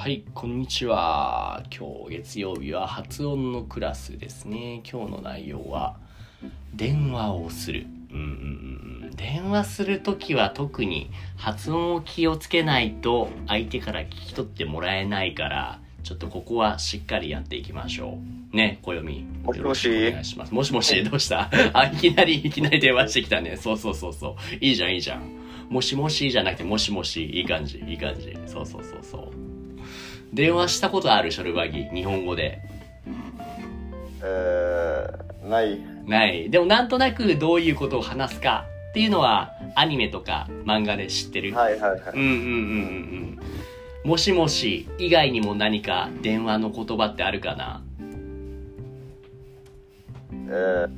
はい、こんにちは。今日月曜日は発音のクラスですね。今日の内容は電話をする。うん電話するときは特に発音を気をつけないと相手から聞き取ってもらえないから、ちょっとここはしっかりやっていきましょう。ね、暦。もしもしよろくお願いします。もしもし、どうした？あ、いきなり、いきなり電話してきたね。そうそうそうそう。いいじゃん、いいじゃん。もしもしじゃなくて、もしもし、いい感じ、いい感じ。そうそうそうそう。電話したことあるショルバギ日本語で。えー、ない。ない。でもなんとなくどういうことを話すかっていうのはアニメとか漫画で知ってる。はいはいはい。うんうんうんうんうん。もしもし以外にも何か電話の言葉ってあるかな？えー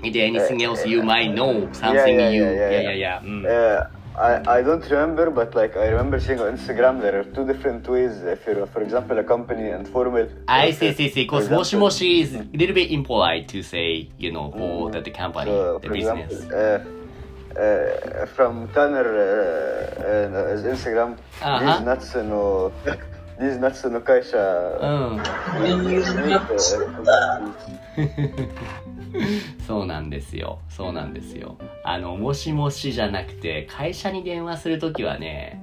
Is there anything else you might know? Something yeah, you... yeah, yeah, いやいやいや。うん。uh, I, I don't remember, but like I remember seeing on Instagram there are two different ways. If you're, for example, a company and formal. I see, see, see. Because moshi moshi is a little bit impolite to say, you know, for mm. the, the company, so, the business. Example, uh, uh, from Tanner uh, uh, his Instagram. Uh-huh. These nuts no, these nuts no kaisha. Oh. そうなんですよ。そうなんですよ。あの、もしもしじゃなくて、会社に電話するときはね、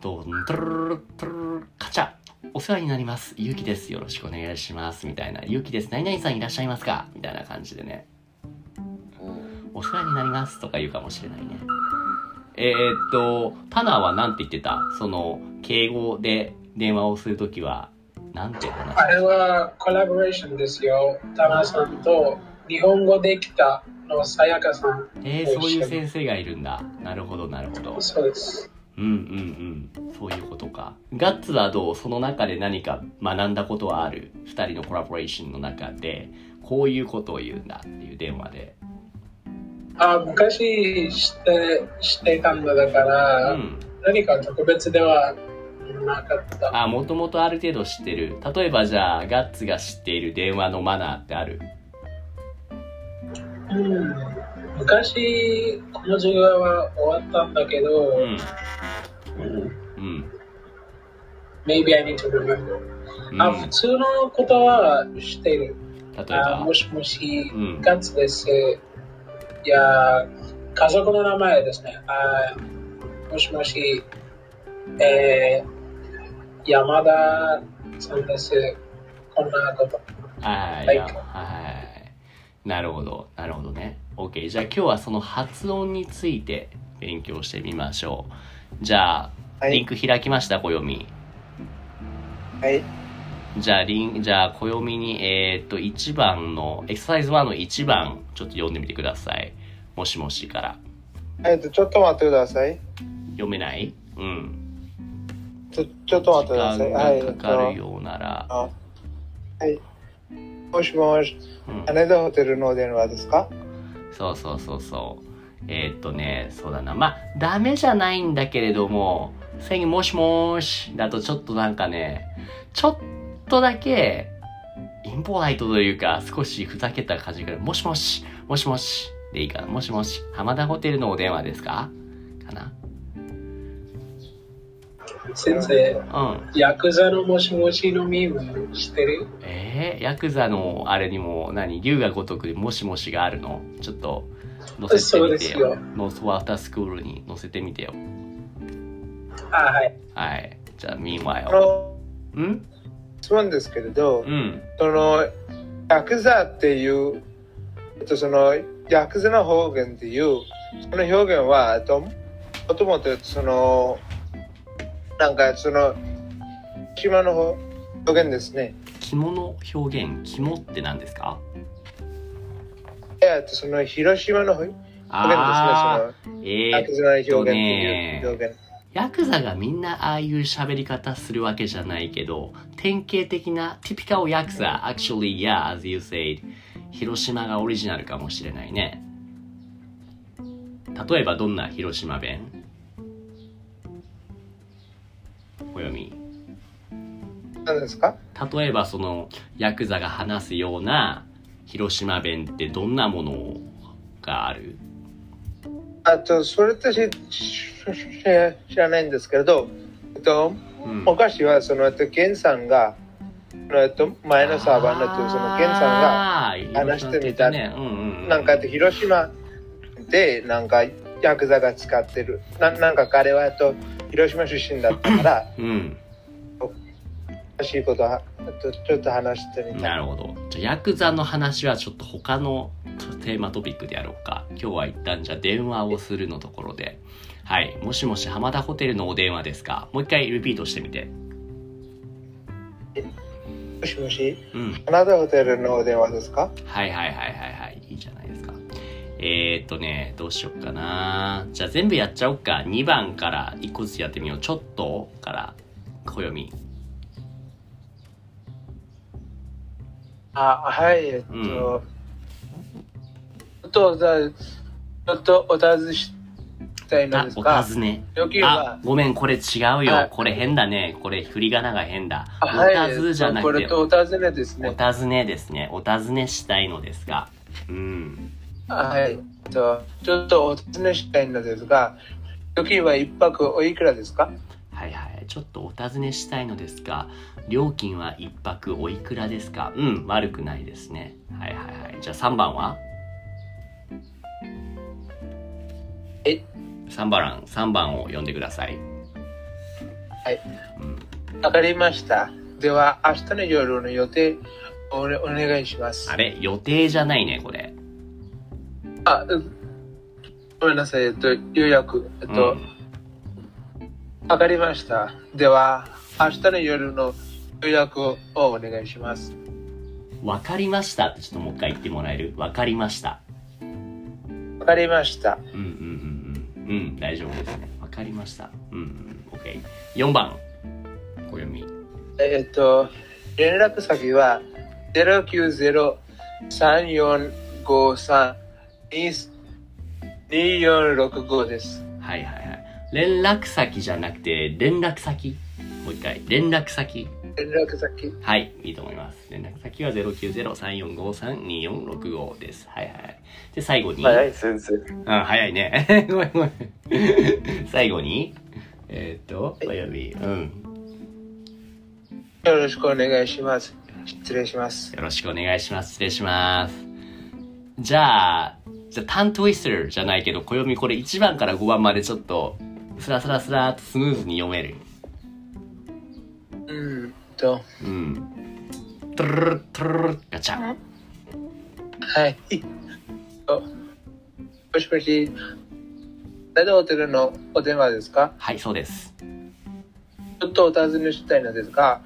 ドン、トゥルルトルルカチャお世話になります。ゆうきです。よろしくお願いします。みたいな。ゆうきです。何々さんいらっしゃいますかみたいな感じでね。お世話になりますとか言うかもしれないね。えー、っと、タナは何て言ってたその、敬語で電話をするときは、なんて話あれはコラボレーションですよ。タナさんと日本語できたのさやかさん。えー、そういう先生がいるんだ。なるほど、なるほど。そうです。うんうんうん。そういうことか。ガッツはどうその中で何か学んだことはある？二人のコラボレーションの中で、こういうことを言うんだっていう電話で。あ昔してしてたんだだから、うん。何か特別ではなかった。あ、もともとある程度知ってる。例えばじゃあ、ガッツが知っている電話のマナーってある？うん、昔、この授業は終わったんだけど、うん。うんうん。maybe I need to remember、うんあ普通のことは知っている。例えば？あもしもし、うんガッツです。いや、家族の名前ですね。あもしもし、えー、山田さんです。こんなこと。はい、はい。なるほど、なるほどね。OK。じゃあ今日はその発音について勉強してみましょう。じゃあ、はいリンク開きました、暦。はい。じゃあ、リン、じゃあ、暦に、えーっと、1番の、エクササイズ1の1番、ちょっと読んでみてください。もしもしから。えっと、ちょっと待ってください。読めない？うん。ちょ、ちょっと待っ時てください。はい。間がかかるようなら、あはい。もしもし、うん。羽田ホテルの電話ですか？そうそうそうそう。えーっとね、そうだな。まあ、ダメじゃないんだけれども、最近もしもーしだとちょっとなんかね、ちょっとだけ、インポライトというか、少しふざけた感じから、もしもし、もしもし、でいいかな。もしもし、浜田ホテルのお電話ですか？かな？先生、うん。ヤクザのもしもしのミーム知ってる？えー、ヤクザのあれにも、何、龍が如くでもしもしがあるの？ちょっと、載せてみてそうですよよ。ノースワータースクールに載せてみてよ。あ、はい。はい。じゃあ、あ meanwhile。の、ん？質問ですけれど、うん。その、ヤクザっていう、と、その、ヤクザの方言っていう、その表現は、と、もともと、その、なんか、その、島の方表現ですね。着物表現、肝って何ですか？ええっと、その広島の表現ですね、あその、ー、えヤクザの表現っていう表現。ヤクザがみんなああいう喋り方するわけじゃないけど、典型的な typical ヤクザ、actually, yeah, as you said, 広島がオリジナルかもしれないね。例えばどんな広島弁？読み。何ですか？例えばそのヤクザが話すような広島弁ってどんなものがある？あと、それって知知らないんですけれど、えっと、うん昔はその、えっと、ゲンさんが、えっと、前のサーバーになってるそのゲンさんが、話してみたね。うんうんうん、なんかえっと広島で、なんか、ヤクザが使ってる。ななんか彼は、えっと、広島出身だったから、うん。欲しいことは、えっと、ちょっと話してみた。なるほど。じゃあ、ヤクザの話はちょっと他のテーマトピックでやろうか。今日は一旦じゃあ電話をするのところで。はい。もしもし浜田ホテルのお電話ですか？もう一回リピートしてみて。もしもし、うん。花田ホテルのお電話ですか？はいはいはいはいはい。いいじゃないですか。えー、っとね、どうしよっかな。じゃあ全部やっちゃおっか。2番から1個ずつやってみよう。ちょっとから暦。あ、はい、えっと、うんちょっと、じゃあちょっとお尋ねしたいのですが、尋ね。あ、ごめん、これ違うよ。はいこれ変だね。これ振り仮名が変だ。あはい、お尋じゃなこくて、れとお尋ねですね。お尋ねですね。お尋ねしたいのですが。うん。はい、と、ちょっとお尋ねしたいのですが、料金は一泊おいくらですか？はいはい。ちょっとお尋ねしたいのですが、料金は一泊おいくらですか？うん、悪くないですね。はいはいはい。じゃあ3番は？え ?3 番、3番を読んでください。はい。うん、わかりました。では、明日の夜の予定お,、お願いしますあ。れ？予定じゃないね、これ。あ、うんごめんなさい、えっと、予約、えっと、うんわかりました。では、明日の夜の予約をお願いします。わかりましたってちょっともう一回言ってもらえる？わかりました。わかりました。うんうんうんうん。うん、大丈夫ですね。わかりました。うんうん。OK。4番。小読み。えっと、連絡先は090-3453-2465です。はいはいはい。連絡先じゃなくて、連絡先。もう一回。連絡先。連絡先。はい、いいと思います。連絡先は090-3453-2465です。はいはい。で、最後に。早い先生。うん、早いね。ごめんごめん。最後に。えーっと、お読み。うん。よろしくお願いします。失礼します。よろしくお願いします。失礼します。じゃあ、じゃあ、タントウィスターじゃないけど、暦これ1番から5番までちょっと、スラスラスラーっとスムーズに読める。うんと、うん。トゥルルルトゥルルルガチャ。はい。おもしもし、ラドホテルのお電話ですかはい、そうです。ちょっとお尋ねしたいのですが、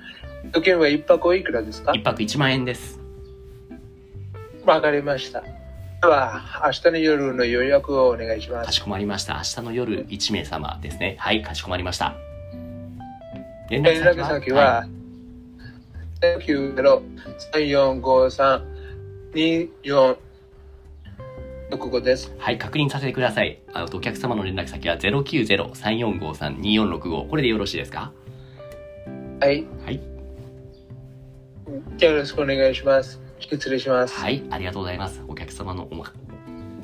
料金は一泊おいくらですか1泊1万円です。わかりました。では、明日の夜の予約をお願いします。かしこまりました。明日の夜1名様ですね。はい、かしこまりました。連連絡先は、090-3453-2465です。はい、確認させてください。あの、お客様の連絡先は090-3453-2465。これでよろしいですか？はい。はい。よろしくお願いします。失礼します。はい、ありがとうございます。お客様のおま、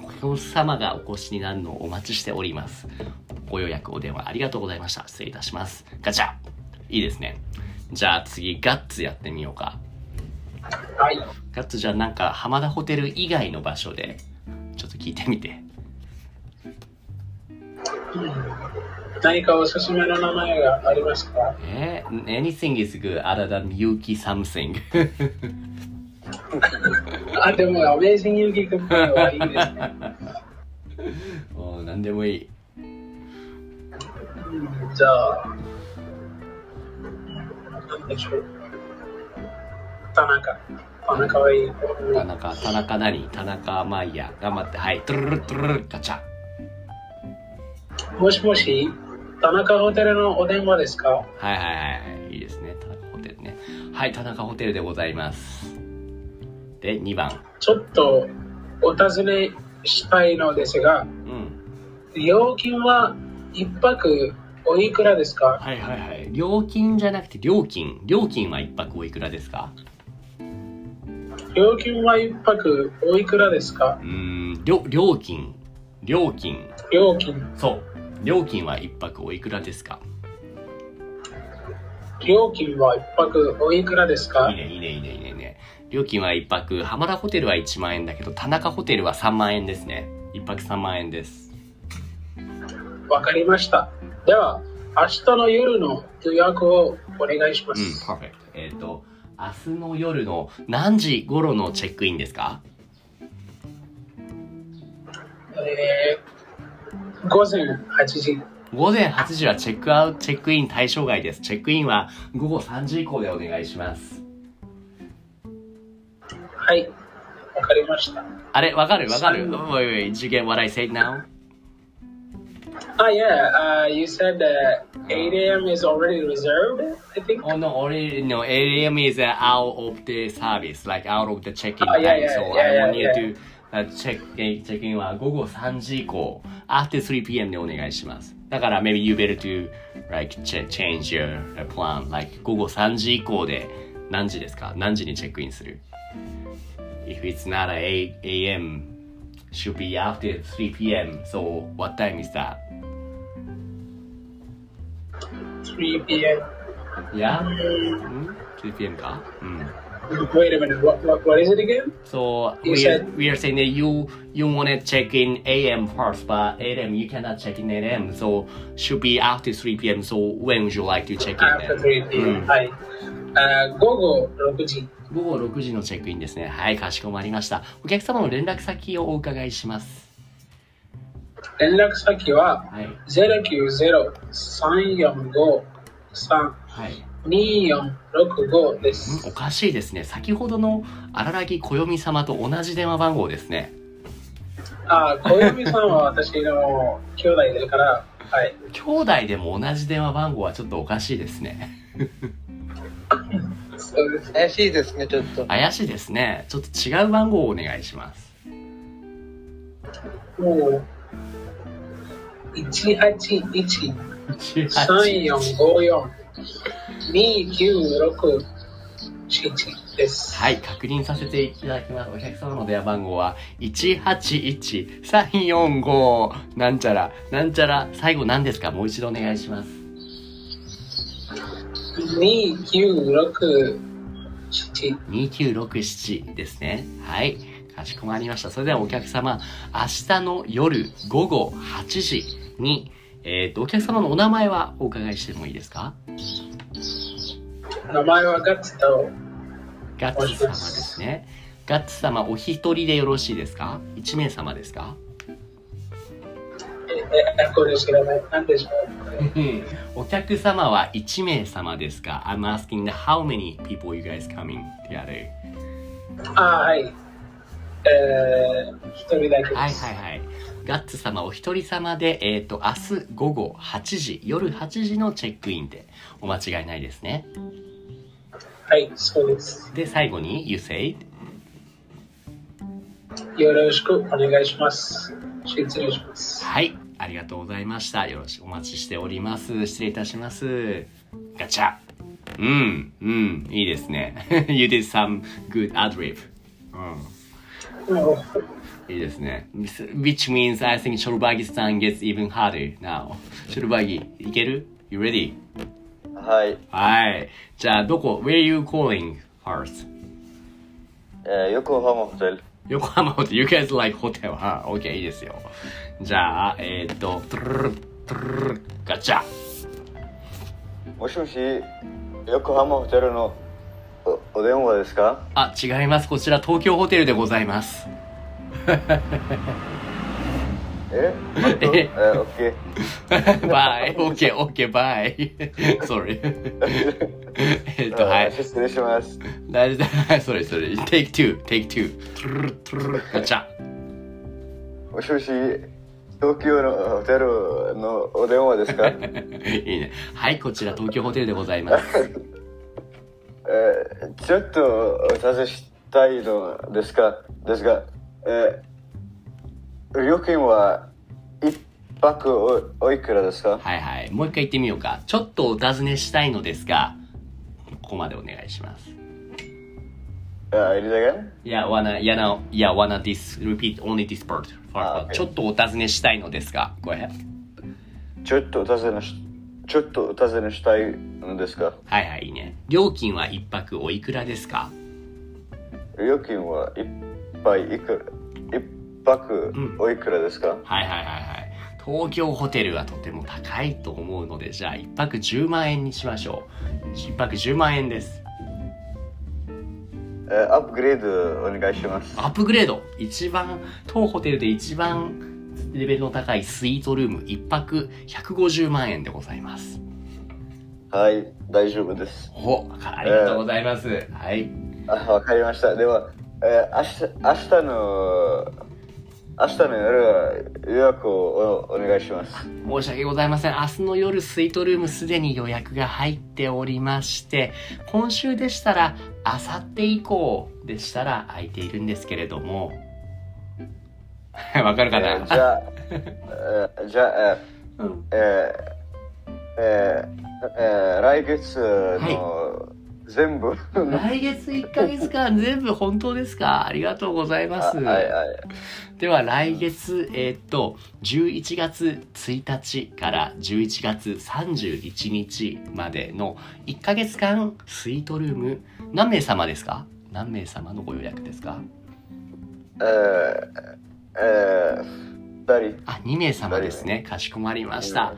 お客様がお越しになるのをお待ちしております。ご予約お電話ありがとうございました。失礼いたします。ガチャいいですね。じゃあ次、ガッツやってみようか。はい。ガッツじゃあなんか、浜田ホテル以外の場所で、ちょっと聞いてみて。何かおすすめの名前がありますか？えー anything is good other than Yuki something. あ、でも、アメイジング・ユキ君はいいですね。もう何でもいい。じゃあ、なんでしょう。田中。田中はいい。田中、田中何田中まあいいや。頑張って。はい。トゥルルルトゥルルルガチャ。もしもし、田中ホテルのお電話ですかはいはいはいはい。いいですね。田中ホテルね。はい、田中ホテルでございます。で、2番。ちょっとお尋ねしたいのですが、うん。料金は一泊おいくらですか？はいはいはい。料金じゃなくて料金。料金は1泊おいくらですか？料金は一泊おいくらですか？うーん、料料金。料金。料金。そう。料金は1泊おいくらですか？料金は一泊おいくらですか？いいね、いいねいいね。料金は1泊、浜田ホテルは1万円だけど、田中ホテルは3万円ですね。1泊3万円です。わかりました。では、明日の夜の予約をお願いしまうん、す。パーフェクト。えっ、と、明日の夜の何時頃のチェックインですか？えー、午前8時。午前8時はチェックアウト、チェックイン対象外です。チェックインは午後3時以降でお願いします。はい。わかりました。あれ、わかるわかる Wait, wait, did you get what I said now? Ah, yeah. Uh, you said uh, 8 a.m. is already reserved, I think. Oh no, already no. 8 a.m. is uh, out of the service, like out of the check-in Oh, yeah, time. yeah, so yeah, I want yeah, you to uh, check in, check in は午後3時以降、after 3 p.m. でお願いします。だから maybe you better to like ch- change your uh, plan. Like 午後3時以降で何時ですか何時にチェックインする if it's not 8 a.m., should be after 3 p.m. So what time is that? 3 p.m. Yeah? Mm, 3 p.m. Mm. Wait a minute, what, what, what is it again? So you we, said... are, we are saying that you you want to check in a.m. first, but 8 a.m. you cannot check in 8 a.m. So should be after 3 p.m. So when would you like to check after in? After 3 p.m. Mm. Hi. Uh, Gogo Rokuji. 午後6時。午後6時のチェックインですね。はい、かしこまりました。お客様の連絡先をお伺いします。連絡先ははい。090-345-3265はい。んです。おかしいですね。先ほどの荒木小読様と同じ電話番号ですね。あ、小指さんは私の兄弟だから、はい。兄弟でも同じ電話番号はちょっとおかしいですね。怪しいですね、ちょっと。怪しいですね。ちょっと違う番号をお願いします。もう、181 3454 2967です。はい、確認させていただきます。お客様の電話番号は、181-345なんちゃら、なんちゃら、最後何ですか？もう一度お願いします。2967 2967ですね。はい、かしこまりました。それではお客様、明日の夜午後8時に、えっ、と、お客様のお名前はお伺いしてもいいですか？名前はガッツと、ガッツ様ですね。ガッツ様、お一人でよろしいですか ?1 名様ですか？え、え、これ知らない。何でしょうお客様は1名様ですか ?I'm asking how many people you guys coming together? あ、はい。えー、一人だけです。はいはいはい。ガッツ様お一人様で、えっ、と、明日午後8時、夜8時のチェックインでお間違いないですね。はい、そうです。で、最後に、You said? よろしくお願いします。失礼します。はい。ありがとうございました。よろしくお待ちしております。失礼いたします。ガチャ。うん、うん、いいですね。you did some good adlib. うん。もいいですね。Which means I think ショルバギさん gets even harder now. ショルバギ、いける ?You ready? はい。はい。じゃあ、どこ ?Where are you calling first? えー、横浜ホテル。横浜ホテル。You guys like hotel? は OK, いいですよ。じゃあ、えー、っと、トゥルルトゥルルガチャ。もしもし、横浜ホテルのおお電話ですかあ、違います。こちら東京ホテルでございます。えマットえ、オッケー。バイ。オッケー、オッケー、バイ。sorry. えっと、はい。失礼します。大丈夫、それそれ。take two, take two. トゥルルトゥルルガチャ。もしもし、東京のホテルのお電話ですか？いいね。はい、こちら東京ホテルでございます。えーちょっとお尋ねしたいのですが、ですが、えー料金は一泊おおいくらですか？はいはい。もう一回言ってみようか。ちょっとお尋ねしたいのですが、ここまでお願いします。あ、いるだけいや、wanna, いやな、いや、wanna this, repeat only this part. あ OK ちょっとお尋ねしたいのですが、go ahead. ちょっとお尋ねし、ちょっとお尋ねしたいのですが、はいはい、いいね。料金は一泊おいくらですか？料金は一杯いくら、一泊おいくらですか、はいはいはいはい。東京ホテルはとても高いと思うので、じゃあ一泊10万円にしましょう。一泊10万円です。えーアップグレードお願いします。アップグレード。一番、当ホテルで一番レベルの高いスイートルーム一泊150万円でございます。はい、大丈夫です。お、ありがとうございます。はい。あ、わかりました。では、えー明日、明日の、明日の夜は予約をおお願いします。申し訳ございません。明日の夜スイートルームすでに予約が入っておりまして、今週でしたら、明後日以降でしたら空いているんですけれども、わかるかな、えー じゃあ、えーじゃあ、えーうんえーえーえー来月の全部、来月1ヶ月間全部本当ですか？ありがとうございます。あはいはい。では来月、えーっと、11月1日から11月31日までの1ヶ月間スイートルーム、何名様ですか？何名様のご予約ですか？えーえー、二人。あ、2名様ですね。かしこまりました。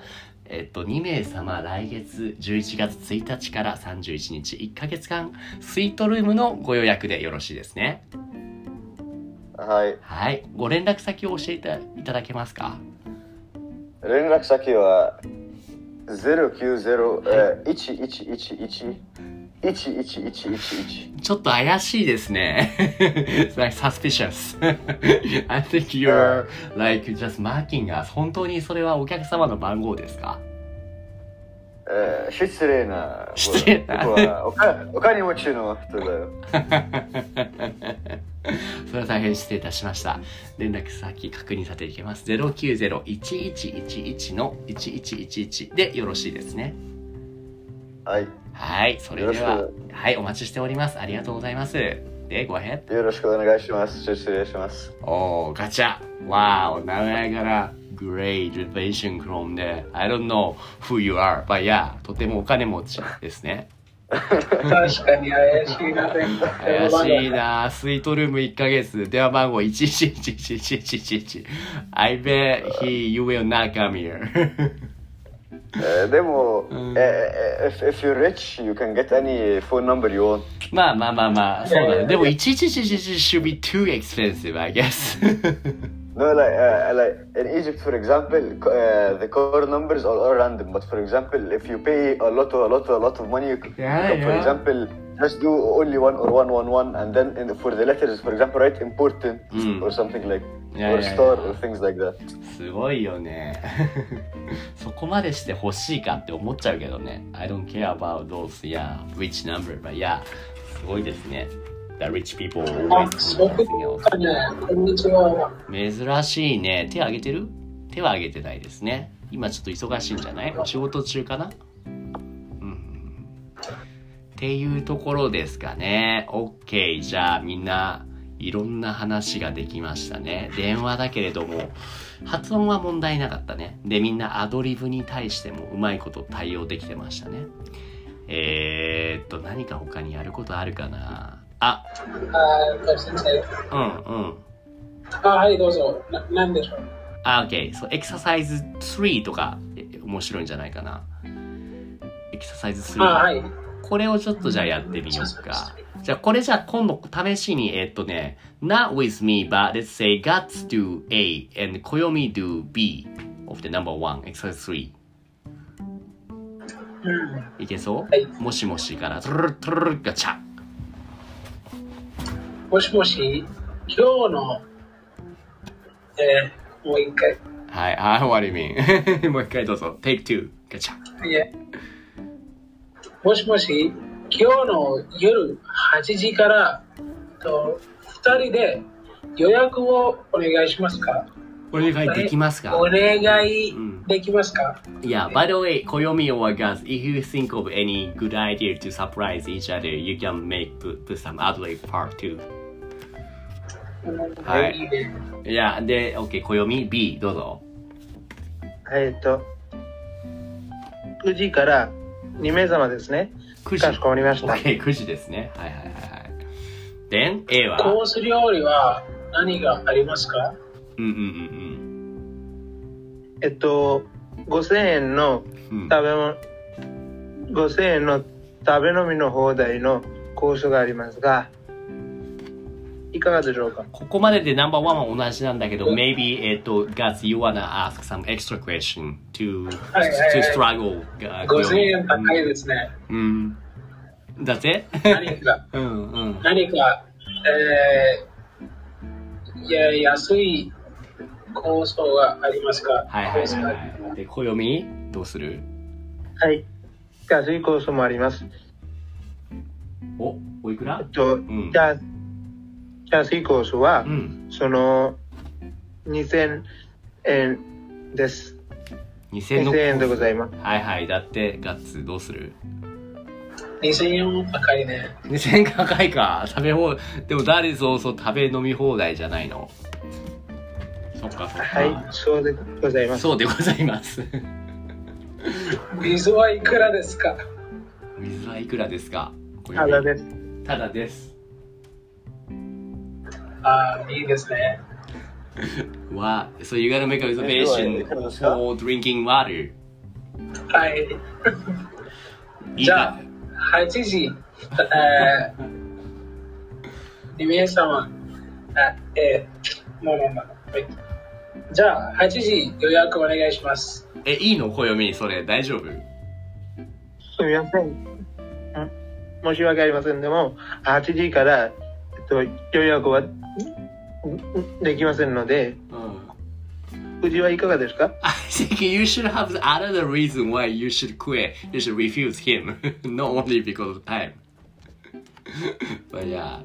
えーっと、2名様来月11月1日から31日1ヶ月間スイートルームのご予約でよろしいですね。はい。はい。ご連絡先を教えていただけますか？連絡先は、090、えー、1111 11111ちょっと怪しいですね。It's like suspicious. I think you're like just marking us. 本当にそれはお客様の番号ですか？えー失礼な。失礼なお金持ちの人だよ。それは大変失礼いたしました。連絡先確認させていきます。090-1111の1111でよろしいですね。はい。はい。それでははい。お待ちしております。ありがとうございます。で、ご ahead. よろしくお願いします。失礼します。おー、ガチャ Wow, now I got a great revelation from there. I don't know who you are, but yeah, とてもお金持ちですね。確かに怪しいな。怪しいなスイートルーム1ヶ月、電話番号1111111。I bet he, you will not come here. えーでも、うんえー if, if you're rich, you can get any phone number you want. まあまあまあまあ、そうだね。でも11111 should be too expensive, I guess. No, like, uh, like in Egypt, for example, co- uh, the core numbers are all random. But for example, if you pay a lot, a lot, a lot of money, you, c- Yeah, you can, for yeah. example, just do only one or one, one, one, and then in the, for the letters, for example, write important Mm. or something like, Yeah, or yeah, star yeah. or things like that. すごいよね。そこまでして欲しいかって思っちゃうけどね。I don't care about those, yeah, rich number, but yeah, すごいですね。 The rich people あ always、do そう something else. 珍しいね。手挙げてる？手は挙げてないですね。今ちょっと忙しいんじゃない？お仕事中かな？うん。っていうところですかね。OK。じゃあみんないろんな話ができましたね。電話だけれども、発音は問題なかったね。で、みんなアドリブに対してもうまいこと対応できてましたね。えー、っと、何か他にやることあるかな？あ、あ、先生。うんうん。あ、はい、どうぞ。な、なんでしょう？あ、OK。そう、エクササイズ3とかえ面白いんじゃないかな。エクササイズあ、3。はい。これをちょっとじゃあやってみようか。じゃあ、これじゃあ今度試しに、えっとね、not with me, but let's say guts do A and Koyomi do B of the number one, exercise 3. うんいけそう、はいもしもしから、トゥルルトゥルルガチャ。もしもし、今日の、えー、もう一回。はい、はい、what do you mean? もう一回どうぞ。take two, ガチャ。いえもしもし、今日の夜8時からと2人で予約をお願いしますかお願いできますかお願いできますか、Yeah, by the way, Koyomi or Gus, if you think of any good idea to surprise each other, you can make put, put some adlib part too. はいいや、で、OK、暦 B、どうぞ。えっと、9時から2名様ですね。9時。かしこまりました。OK、9時ですね。はいはいはいはい。Then, A は？コース料理は何がありますか？うんうんえっと、5000円のうんうん。食べ物、5000円の食べ飲みの放題のコースがありますが、いかがでしょうか？ここまででナンバーワンは同じなんだけど、maybe, えっと、Gus, you wanna ask some extra question to, to struggle. uh, 5000円高いですね。うん。だぜ 何か、うんうん。何か、えー、いや安いコースがありますか？はいはいはいはい。で、暦どうする？はい。安いコースもあります。お、おいくら？えっと、んじゃあ安いコースは、うん。その、2000円です。2000の。2000円でございます。はいはい。だって、ガッツどうする？2000円高いね。2000円高いか。食べ放題。でも、誰そうそう食べ飲み放題じゃないの？そっかそっか。はい、そうでございます。そうでございます。水はいくらですか？水はいくらですか？ただです。ただです。ああ、いいですね。わ、so you gotta make a え reservation いくらですか for drinking water. はい。いいじゃかあ、8時、えー、2名様、あえー、もうもうもうはいじゃあ、8時予約お願いします。え、いいの？暦それ大丈夫？すみません。ん申し訳ありません。でも、8時から、と、予約はんできませんので、うん。9時はいかがですか I think you should have another reason why you should quit. You should refuse him, not only because of time. but yeah.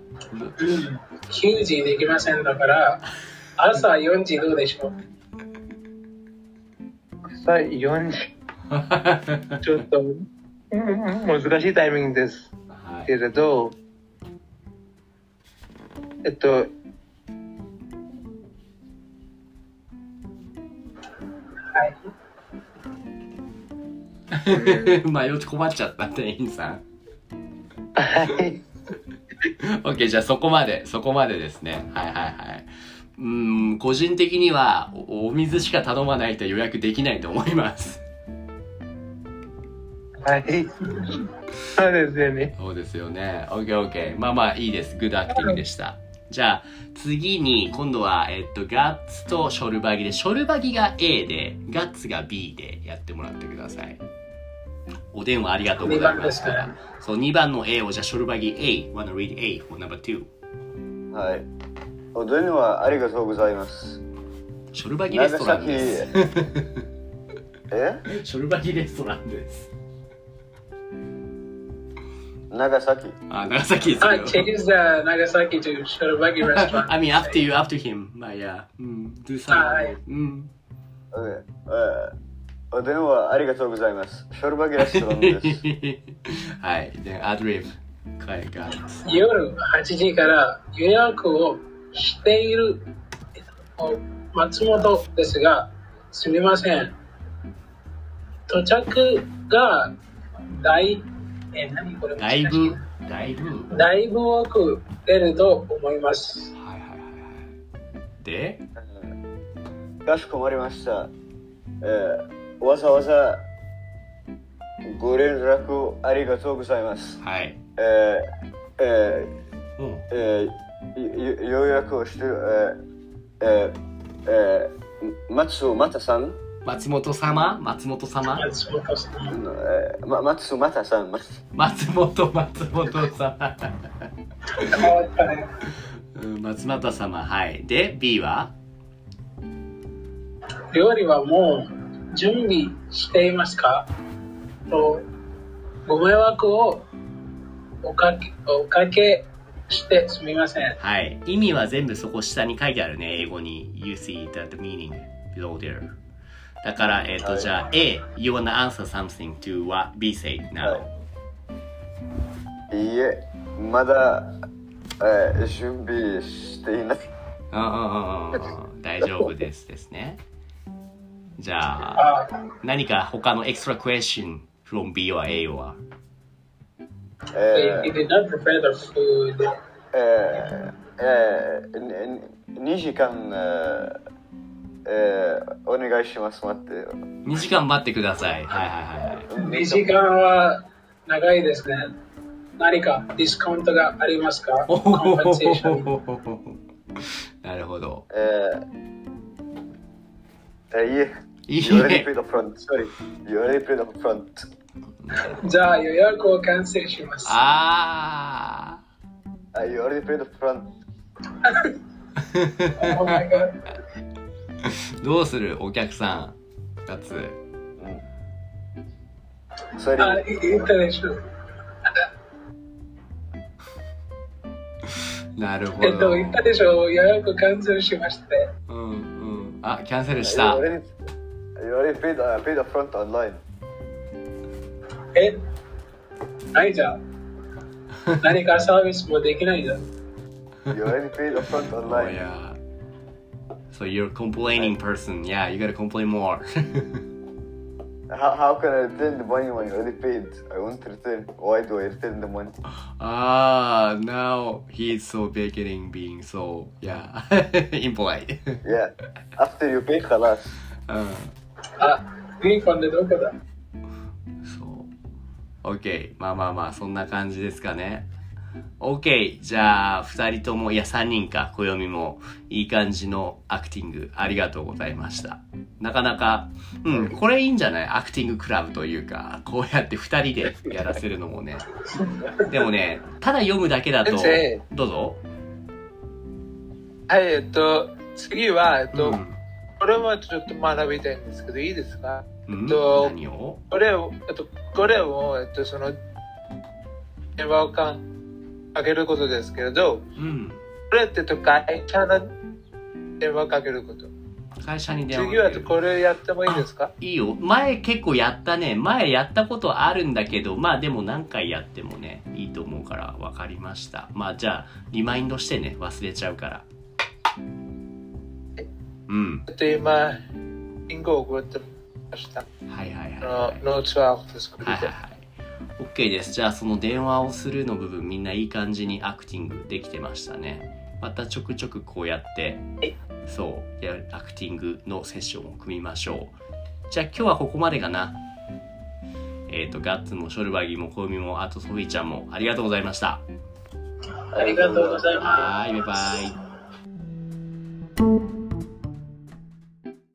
9時できませんだから、朝4時どうでしょうさあ、4時。ちょっと、うん難しいタイミングですはいけれど、えっと、はい。迷って困っちゃった店員さん。はい。OK、じゃあそこまで、そこまでですね。はいはいはい。うーん、個人的にはおお水しか頼まないと予約できないと思います。はい。そうですよね。そうですよね。OK、OK。まあまあいいです。グッドアクティブでした。じゃあ次に今度は、えっと、ガッツとショルバギで、ショルバギが A で、ガッツが B でやってもらってください。お電話ありがとうございますか二番ら。そう、2番の A をじゃあショルバギ A。wanna read A for number 2。はい。お電話ありがとうございます。ショルバギレストランです。え？ショルバギレストランです。長崎。あ、長崎ですあ、よ。change the Nagasaki to Shorobagi restaurant. I mean, to you, to him. まあ、いや、うん、do something. はいうん。Okay えーお電話ありがとうございます。ショルバギレストランです。はい。で、アドリブ。はい、が。夜8時から予約をしているえっと松本ですが、すみません。到着が大、え、何これだいぶ、だいぶ。だいぶ多く出ると思います。はいはいはいはい。で、かしこまりました。えーわざわざご連絡ありがとうございます。はい。ええうん。ーえー、よ予約をしてる、えーえーえー、松又さん、松本様？松本様？松本さん。松又さん、松松本松本様。変わったね。うん松本様。はい。で、B は？料理はもう準備していますか？とご迷惑をおかけおかけしてすみません。はい。意味は全部そこ下に書いてあるね。英語に。You see the meaning below there. だから、えっ、と、はいじゃあ A, you wanna answer something to what B said now. いいえ、まだ、えー、準備していない。うんうんうんうん。大丈夫ですですね。じゃあ、あ何か他の extra question from B は A はえ he ー did not prepare the food. えーえー、2時間、えーえー、お願いします。待って。2時間待ってください。はいはいはい。2時間は長いですね。何かディスカウントがありますか？おコンペンセーション。ーなるほど。えーえー、いいえ。いい You already ね paid up front. Sorry. You already paid up front. じゃあ予約をキャンセルします。あ Uh, you already paid up front. Oh my god. どうする？お客さん、かつ。それあ、インターネット。なるほど。え、インターネットを予約キャンセルしまして。うんう。キャンセルした。You already、じゃ。何かサービスもできないじゃん。You yeah. So you're a complaining person. Yeah, you gotta complain more. How, how can I return the money when you already paid? I won't return. Why do I return the money? ah, now he's so beginning being so, yeah, impolite. Yeah. After you pay, خلاص. うん。あ、リーファンでどこだそう。OK。まあまあまあ、そんな感じですかね。 OK。じゃあ、二人とも、いや、三人か、暦も、いい感じのアクティング、ありがとうございました。なかなか、うん、これいいんじゃない？アクティングクラブというか、こうやって二人でやらせるのもね。でもね、ただ読むだけだとどうぞ。はい、えっと、次は、えっと、うんこれもちょっと学びたいんですけど、いいですか？うんと何を？これを、えっと、これを、えっと、その、電話をかかけることですけれど、うん。これってと会社の電話をかけること？会社に電話次はこれやってもいいですか？いいよ。前結構やったね。前やったことあるんだけど、まあでも何回やってもね、いいと思うから分かりました。まあじゃあ、リマインドしてね、忘れちゃうから。うん。えっと、今、リンクを送ってました。はいはいはい、あはい。の、ノーツワークです。これではいはいはい。OK です。じゃあその電話をするの部分みんないい感じにアクティングできてましたね。またちょくちょくこうやって、そう、やるアクティングのセッションを組みましょう。じゃあ今日はここまでかな。えっ、と、ガッツもショルバギもコウミも、あとソフィーちゃんもありがとうございました。ありがとうございます。はい、バイバイ。